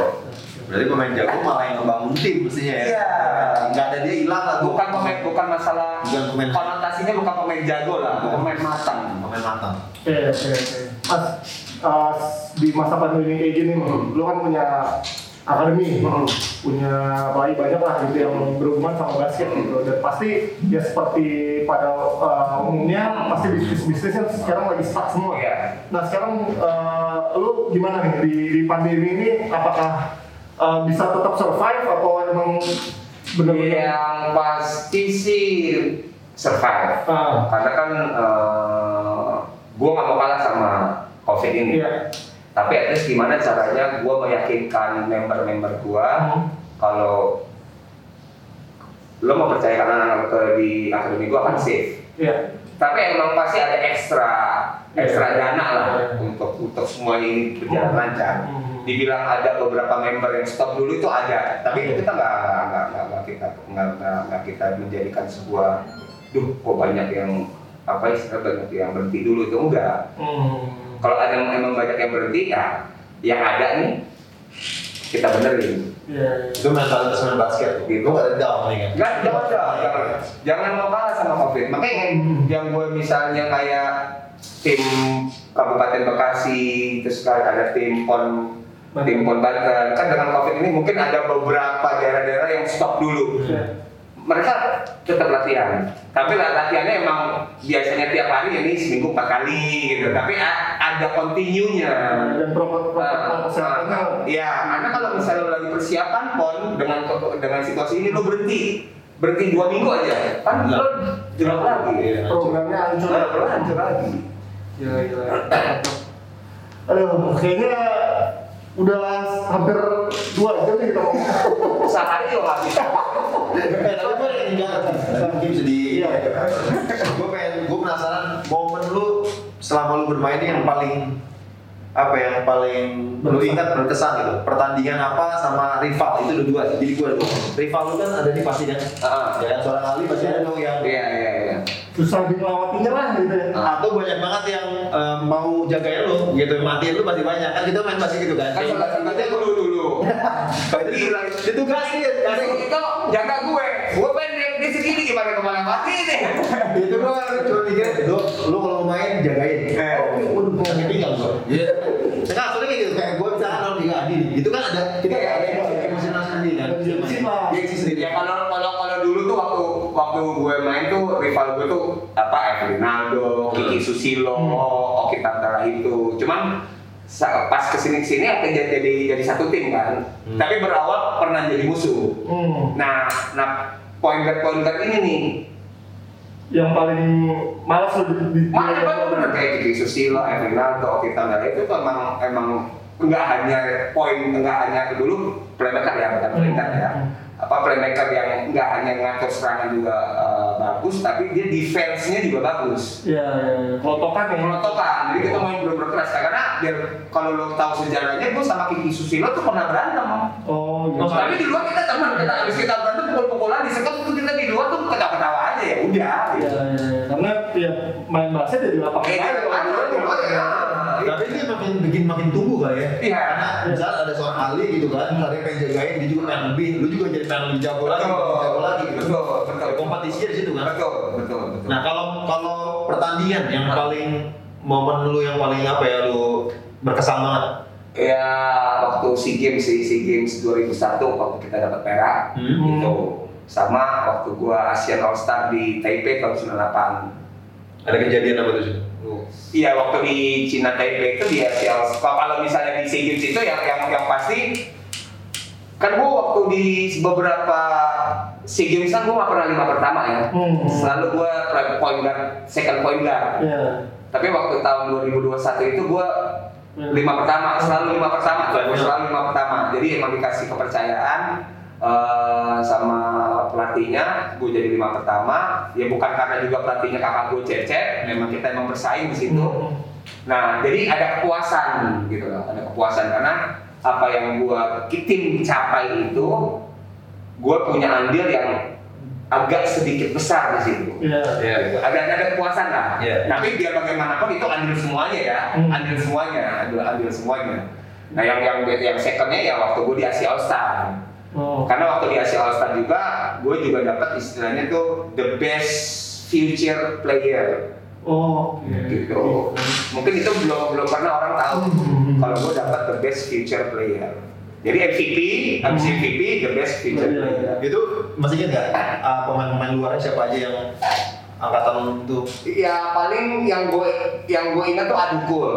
Berarti pemain jago malah yang ngebangun tim mestinya ya. Iya. Nggak ada dia hilang lah bukan pemain bukan masalah Bukan pemain- konotasinya bukan pemain jago lah Bukan. pemain matang Pemain matang. Oke, oke, oke. Mas, uh, di masa pandemi kayak gini, lu kan punya akademi, punya bayi banyak lah gitu yang berhubungan sama basket gitu. Dan pasti ya seperti pada uh, umumnya pasti bisnis-bisnisnya sekarang lagi stuck semua. Iya. Nah sekarang uh, lu gimana nih di, di pandemi ini? Apakah uh, bisa tetap survive atau emang benar-benar? yang pasti sih survive Ah, karena kan gue nggak mau kalah sama covid ini iya. tapi at least gimana caranya gue meyakinkan member-member gue Hmm. kalau lo mau percayakan anak-anak di akademi gue akan safe Iya. tapi emang pasti ada ekstra ekstra Iya. dana lah Iya. untuk untuk semuanya ini berjalan lancar Hmm. Dibilang ada beberapa member yang stop dulu itu ada tapi itu kita nggak nggak nggak nggak- nggak kita nggak nggak- nggak kita menjadikan sebuah duh kok banyak yang apa istilah banyak yang berhenti dulu itu enggak Hmm. kalau ada yang emang banyak yang berhenti ya yang ada nih kita benerin Iya. Itu mentalitas main basket tuh. Itu nggak ada down nih kan. Enggak, jangan, jangan, jangan, jangan mau kalah sama COVID. Makanya yang, yang gue misalnya kayak tim Kabupaten Bekasi, terus ada tim pon pon Banten, kan dengan COVID ini mungkin ada beberapa daerah-daerah yang stop dulu. Iya. Mereka tetap latihan, tapi latihannya emang biasanya tiap hari ini seminggu empat kali gitu. Tapi ada continue-nya. dan protokol protokol kesehatannya Iya, karena kalau misalnya lo lagi persiapan pon dengan dengan situasi ini lo berhenti berhenti dua minggu aja, kan lo drop lagi. Iya. programnya hancur Nah, lo hancur lagi. gila gila aduh kayaknya udah hampir dua jam nih kita ngomong Sehari lo nggak bisa. Eh, tapi gue yang tinggal sih. Mungkin bisa di. Iya. Gue pengen, gue penasaran momen selama lu bermain ini yang paling apa ya, yang paling lu ingat berkesan gitu pertandingan apa sama rival itu dua jadi dua. rival lu kan ada nih pasti kan Ah, ya seorang Ali pasti ada dong yang iya iya iya. Susah dilewatinya lah gitu ya atau banyak banget yang eh, mau jagain lu gitu matiin lu pasti banyak kan kita main pasti gitu kan Kan satunya dulu dulu. Kalau itu Gila. ditugasin Kasih kasih itu jaga gue. Gue pendek di segini gimana ke mana mati nih. [LAUGHS] itu gua cuma mikir lu lu kalau mau main jagain Eh. oh udah mau tinggal gua iya sekarang soalnya kayak gitu kayak gua misalkan kalau tiga Adi itu kan ada waktu gue main tuh rival gue tuh apa Ronaldo, Kiki Susilo, Oki Tantara itu. Cuman pas ke sini ke sini akan jadi, jadi jadi satu tim kan. Hmm. Tapi berawal pernah jadi musuh. hmm. Nah, nah point guard point guard ini nih yang paling malas lo di, banget bener kayak Kiki Susilo, Ronaldo, Oki Tantara itu tuh emang emang enggak hanya poin enggak hanya dulu playmaker ya bukan point guard ya apa playmaker yang enggak hanya ngatur serangan juga eh, bagus tapi dia defense-nya juga bagus. Ya, ya, ya. kelotokan ya? Pelotokan jadi kita main bener-bener keras karena biar kalau lo tahu sejarahnya gue sama Kiki Susilo tuh pernah berantem oh gitu tapi di luar kita teman kita habis kita berantem pukul-pukulan di sekolah tuh kita di luar tuh ketawa-ketawa aja ya udah ya, gitu. ya, ya. karena ya main basket lapangan Eh, aja, di luar, kalau di luar, ya. tapi ini makin tumbuh kali ya Iya. karena misalnya ada seorang Ali gitu kan tadi pengen jagain dia juga pengen lebih lu juga jadi pengen lebih jago lagi lebih jago lagi gitu Betul, betul. kompetisinya di situ kan betul betul betul Nah kalau kalau pertandingan yang paling momen lu yang paling apa ya lu berkesan banget? Ya waktu SEA Games sih, SEA Games 2001 waktu kita dapat perak Hmm. itu sama waktu gua Asian All Star di Taipei tahun 98. Ada kejadian apa tuh sih? Iya waktu di Cina Taipei itu di Asia. Kalau misalnya di SEA Games itu yang yang yang pasti kan gua waktu di beberapa SEA Games kan gua nggak pernah lima pertama ya. Hmm. Selalu gua point guard, second point guard. ya Tapi waktu tahun 2021 itu gua lima pertama selalu lima pertama selalu lima pertama jadi emang dikasih kepercayaan eh, sama pelatihnya gue jadi lima pertama ya bukan karena juga pelatihnya kakak gue cecep memang kita emang bersaing di situ Hmm. nah jadi ada kepuasan gitu loh ada kepuasan karena apa yang gue tim capai itu gue punya andil yang agak sedikit besar di situ ya Iya. ada ada kepuasan lah. Iya. Tapi biar bagaimanapun itu andil semuanya ya, Hmm. andil semuanya, andil andil semuanya. Nah yang yang yang secondnya ya waktu gue di Asia All Star. Oh Karena waktu di Asia All Star juga gue juga dapat istilahnya tuh the best future player oh oke. gitu. Mungkin itu belum belum pernah orang tahu Hmm. kalau gue dapat the best future player. Jadi MVP, habis Hmm. MVP the best future Iya, iya. player. Itu masih ingat nggak ah, pemain-pemain luarnya siapa aja yang angkatan itu? Ya paling yang gue yang gue ingat tuh Adukul.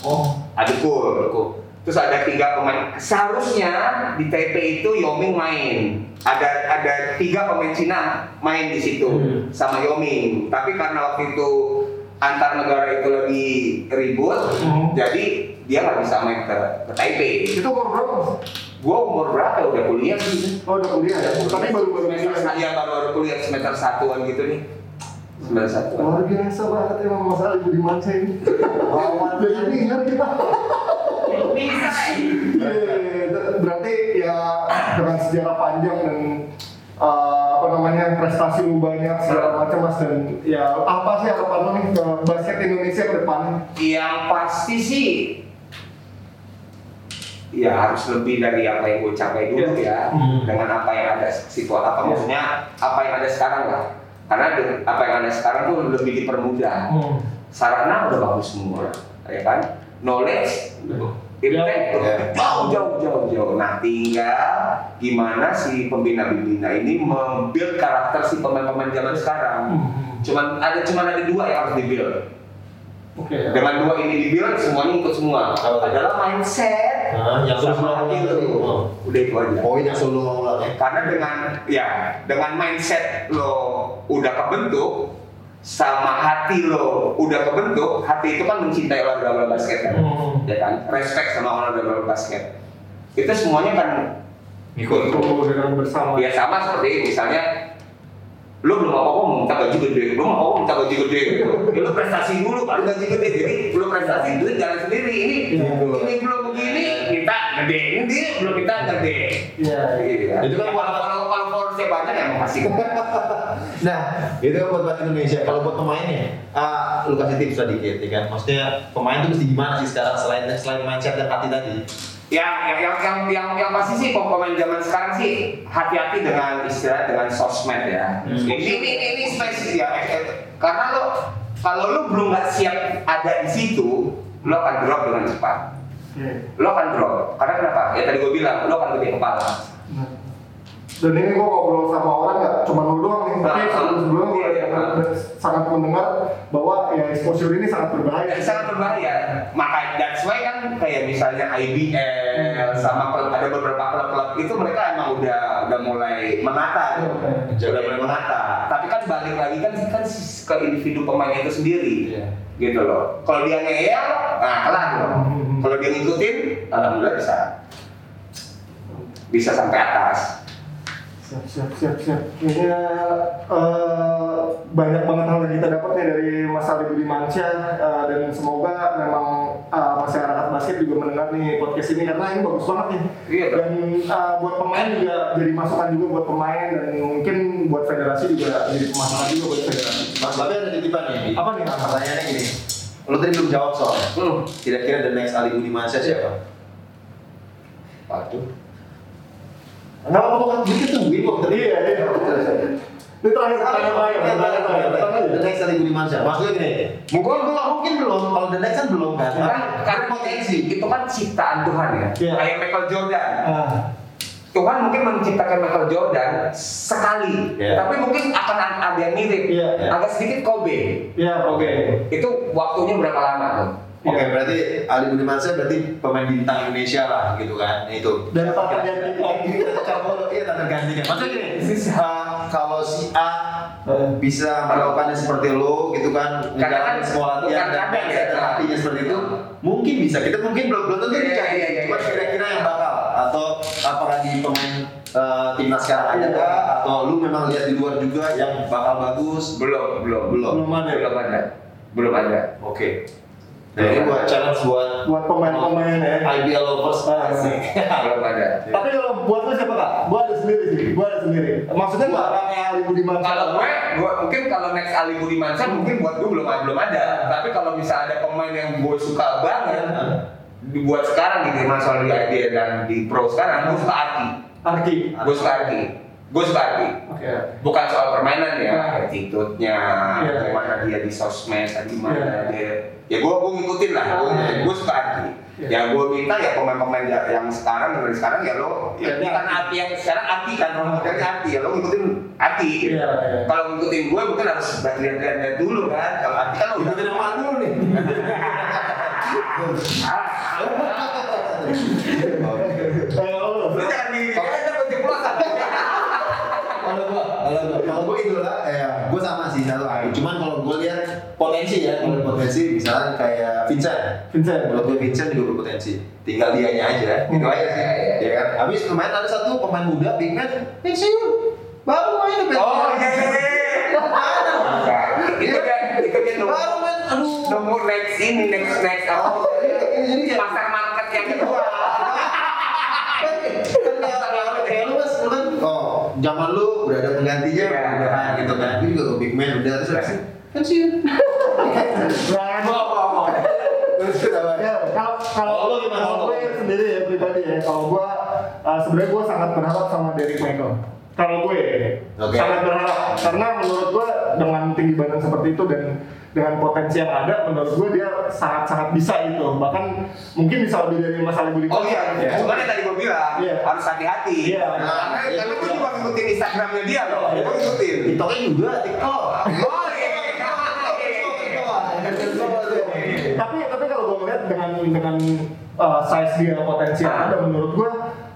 Oh, Adukul. Terus ada tiga pemain. Seharusnya di TP itu Yoming main. Ada ada tiga pemain Cina main di situ Hmm. sama Yoming. Tapi karena waktu itu antar negara itu lagi ribut, Hmm. jadi dia nggak bisa main ke, ke Taipei. itu umur berapa? Gua umur berapa? Udah kuliah sih. oh udah kuliah ya tapi baru baru semester kuliah ya baru baru kuliah semester satuan gitu nih. Semester satuan. luar biasa banget emang masalah ibu di ini jadi [LAUGHS] dengar kita Bisa. Iya, berarti ya dengan sejarah panjang dan uh, apa namanya prestasi lu banyak segala macam mas dan ya apa sih harapan lu nih ke basket Indonesia ke depannya? Yang pasti sih ya harus lebih dari apa yang gue capai dulu ya Hmm. dengan apa yang ada situasi apa Iya. maksudnya apa yang ada sekarang lah karena apa yang ada sekarang tuh lebih dipermudah Hmm. sarana udah bagus semua ya kan knowledge Impact tuh Ya. jauh jauh jauh jauh. Nah tinggal gimana si pembina-pembina ini membuild karakter si pemain-pemain zaman sekarang. Hmm. Cuman ada cuman ada dua yang harus dibuild. Oke. ya. Dengan dua ini dibuild semuanya ikut semua. Apa? Adalah mindset Nah, yang terus sama itu. Oh. Udah itu aja. poin yang selalu. Karena dengan ya dengan mindset lo udah kebentuk sama hati lo udah kebentuk, hati itu kan mencintai olahraga basket kan, Hmm. ya kan, respect sama olahraga basket. Itu semuanya kan Ikut. Dengan bersama. ya sama seperti misalnya lu belum apa-apa mau minta gaji gede, lu mau apa-apa minta gaji gede gitu. Ya, lu prestasi dulu baru gaji gede. Jadi lu prestasi duit jalan sendiri. Ini ini belum begini minta gede, ini belum minta gede. Iya. Iya. Itu kan kalau kalau kalau followersnya banyak ya mau kasih. [LAUGHS] Nah, itu kan buat buat Indonesia. Kalau buat pemainnya, ah, lu kasih tips lah dikit, ya kan? Maksudnya pemain tuh mesti gimana sih sekarang selain selain mindset dan hati tadi? Ya, yang yang yang yang, yang pasti sih pemain zaman sekarang sih hati-hati dengan istilah dengan sosmed ya. Hmm. Ini ini ini, spesifik ya, eh, eh, karena lo kalau lo belum nggak siap ada di situ, lo akan drop dengan cepat. Iya. Lo akan drop. Karena kenapa? Ya tadi gue bilang, lo akan gede kepala. Dan ini gue ngobrol sama orang nggak cuma lu doang nih, tapi Nah, sebelum sebelumnya gue iya, iya. sangat mendengar bahwa ya exposure ini sangat berbahaya. Ya, sangat berbahaya. Maka that's why kan kayak misalnya IBL sama klub, ada beberapa klub-klub itu mereka emang udah udah mulai menata, tuh. udah mulai menata. Tapi kan balik lagi kan kan ke individu pemain itu sendiri, Iya. gitu loh. Kalau dia ngeyel, nah kelar loh. Kalau dia ngikutin, alhamdulillah bisa bisa sampai atas. Siap, siap, siap, siap. Ini eh, banyak banget hal yang kita dapat nih dari Mas Ali Budimansyah eh, dan semoga memang eh, masyarakat basket juga mendengar nih podcast ini karena ini bagus banget nih. Iya. Dan eh, buat pemain juga jadi masukan juga buat pemain dan mungkin buat federasi juga jadi masukan juga buat federasi. Mas, tapi ada titipan nih. Apa nih, Mas? Pertanyaannya gini. Lu tadi belum jawab soalnya. Hmm. Kira-kira the next Ali Budimansyah siapa? Waduh. Enggak apa-apa kan kita tungguin kok. Iya, iya. Ini terakhir pertanyaan terakhir, pertanyaan terakhir. Pertanyaan The aja. next Ali Budimansyah. Maksudnya gini. Mungkin belum, mungkin belum. Kalau the next kan belum kan. Karena, karena potensi itu kan ciptaan Tuhan ya. Iya. Kayak Michael Jordan. Ah, Tuhan mungkin menciptakan Michael Jordan sekali, Iya. tapi mungkin akan ada yang mirip, Iya. agak sedikit Kobe. Iya, oke. Itu waktunya berapa lama tuh? Oke, Iya. berarti Ali Budimansyah berarti pemain bintang Indonesia lah gitu kan. Itu. Dan tak tergantikan. Iya, tak tergantikan. Maksudnya gini, uh, kalau si A bisa melakukannya seperti lo gitu kan, Karena kan menjalani semua latihan dan kadang ya. hatinya seperti itu, mungkin bisa. Kita mungkin belum belum tentu Iya, bisa. iya, iya, Cuma iya. kira-kira yang bakal atau apakah di pemain uh, timnas sekarang ada kah? Atau lu memang lihat di luar juga yang bakal bagus? Belum, belum, Belum. Belum ada. belum ada, belum ada. Oke. Ini buat challenge buat Buat pemain-pemain ya. IBL lovers. Ah, Asik. [LAUGHS] belum ada. Tapi kalau buat lu siapa kak? Gua ada sendiri sih, gua ada sendiri. Maksudnya orang kayak Ali Budiman. Kalau gue, gue mungkin kalau next Ali Budimansyah mungkin buat gue belum belum ada. Tapi kalau bisa ada pemain yang gue suka banget, dibuat sekarang di timnas soal di IBL dan di pro sekarang, gue suka Arki. Arki. Gue suka Arki. Gue suka. Oke. bukan soal permainan ya, Nah. attitude-nya, Iya. gimana dia di sosmed, gimana Iya. dia, ya gue gue ngikutin lah, gue Ah. gue suka Arki. Iya. Yang gue minta ya pemain-pemain ya- yang sekarang dari sekarang ya lo, ya ini kan Arki yang sekarang Arki kan role modelnya Arki ya lo ngikutin Arki. Iya, iya. Kalau ngikutin gue mungkin harus lihat-lihat dulu kan, kalau Arki kan udah Ngikutin yang mana dulu nih? [LAUGHS] [LAUGHS] [LAUGHS] Eh, lo. Lu jangan di, ada penjeblosan. Kalau gua, kalau gua, kalau gua itu lah, ya, gua sama sih satu aku. Cuman kalau gua lihat potensi ya, kalau potensi misalnya kayak Vincent. Vincent. Menurut gua Vincent juga berpotensi. Tinggal dianya aja, gitu Hmm. aja sih. Iya, iya. Ya kan. Habis kemarin ada satu pemain muda, big man, pensiun. Baru main udah Oh iya, iya, iya. Mana? Itu dia nunggu. Baru main, aduh. nunggu next ini next next apa Jadi ya- pasar market yang kedua Kan kan, oh zaman lu udah ada penggantinya, Iya. udah kan gitu kan. Gue juga big man udah terus pensiun. Nah, mau mau Terus apa? Ya, kalau kalau Kalau lo gimana, kalau gue sendiri ya pribadi ya, kalau gue uh, sebenarnya gue sangat berharap sama Derek Michael. Kalau gue Oke. sangat berharap karena menurut gue dengan tinggi badan seperti itu dan dengan potensi yang ada, menurut gue dia sangat sangat bisa itu. Bahkan mungkin bisa lebih dari Mas Ali Budi. oh iya Ya. yang tadi gue bilang Iya. harus hati-hati Iya. karena Iya. karena gue juga ngikutin Instagramnya dia loh Iya. gue ngikutin TikToknya juga, TikTok. oh iya tapi tapi kalau gue dengan uh, size dia potensi yang Ah. ada menurut gue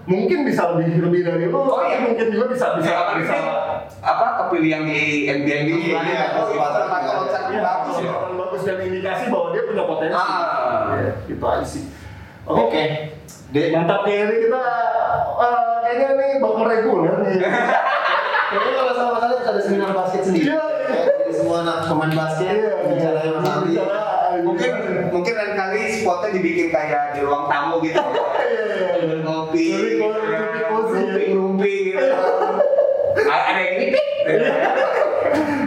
mungkin bisa lebih lebih dari lu Oh, iya. mungkin juga bisa bisa Bisa, bisa apa kepilih yang di NBA di Iya, Australia iya, oh, itu kesempatan kesempatan juga. loncat Iya, bagus ya bagus dan indikasi bahwa dia punya potensi. Ah. Ya, gitu aja sih. Oke. Oke. Dek, Mantap nih ini kita eh, kayaknya nih bakal reguler nih. [LAUGHS] Kayaknya kalau sama Mas Ali ada seminar basket sendiri. Iya, iya. Jadi semua anak pemain basket Iya, bicaranya Mas Ali. Bicara, Mungkin mungkin lain kali spotnya dibikin kayak di ruang tamu gitu. [LAUGHS] Iya, iya, iya. Ngopi, ya, ngopi cozy. ngerumpi gitu. [LAUGHS] Ada yang ini.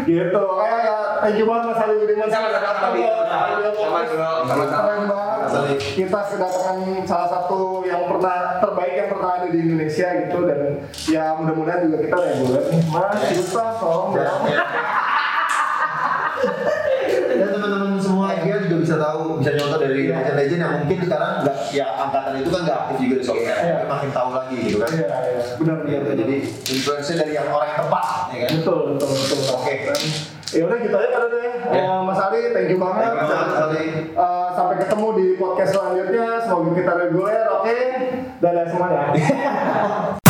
gitu kayak thank you banget Mas Ali Budiman. Sama keren banget Mas Ali. kita kedatangan salah satu yang pernah terbaik yang pernah ada di Indonesia gitu dan ya mudah-mudahan juga kita reguler nih Mas Gustaf tolong Ya, ya. [LAUGHS] Teman-teman tahu, bisa nyontoh dari Iya. legend-legend yang mungkin sekarang nggak, ya angkatan itu kan nggak aktif juga di sosmed, Iya. tapi makin tahu lagi gitu kan. iya iya benar Gitu, benar jadi influencer dari yang orang yang tepat, ya kan? betul betul betul Oke. Dan, ya udah gitu aja pada deh Ya. Eh, Mas Ali thank you banget Thank you banget, Mas Ali. Eh, sampai ketemu di podcast selanjutnya semoga kita reguler oke dadah semuanya [LAUGHS]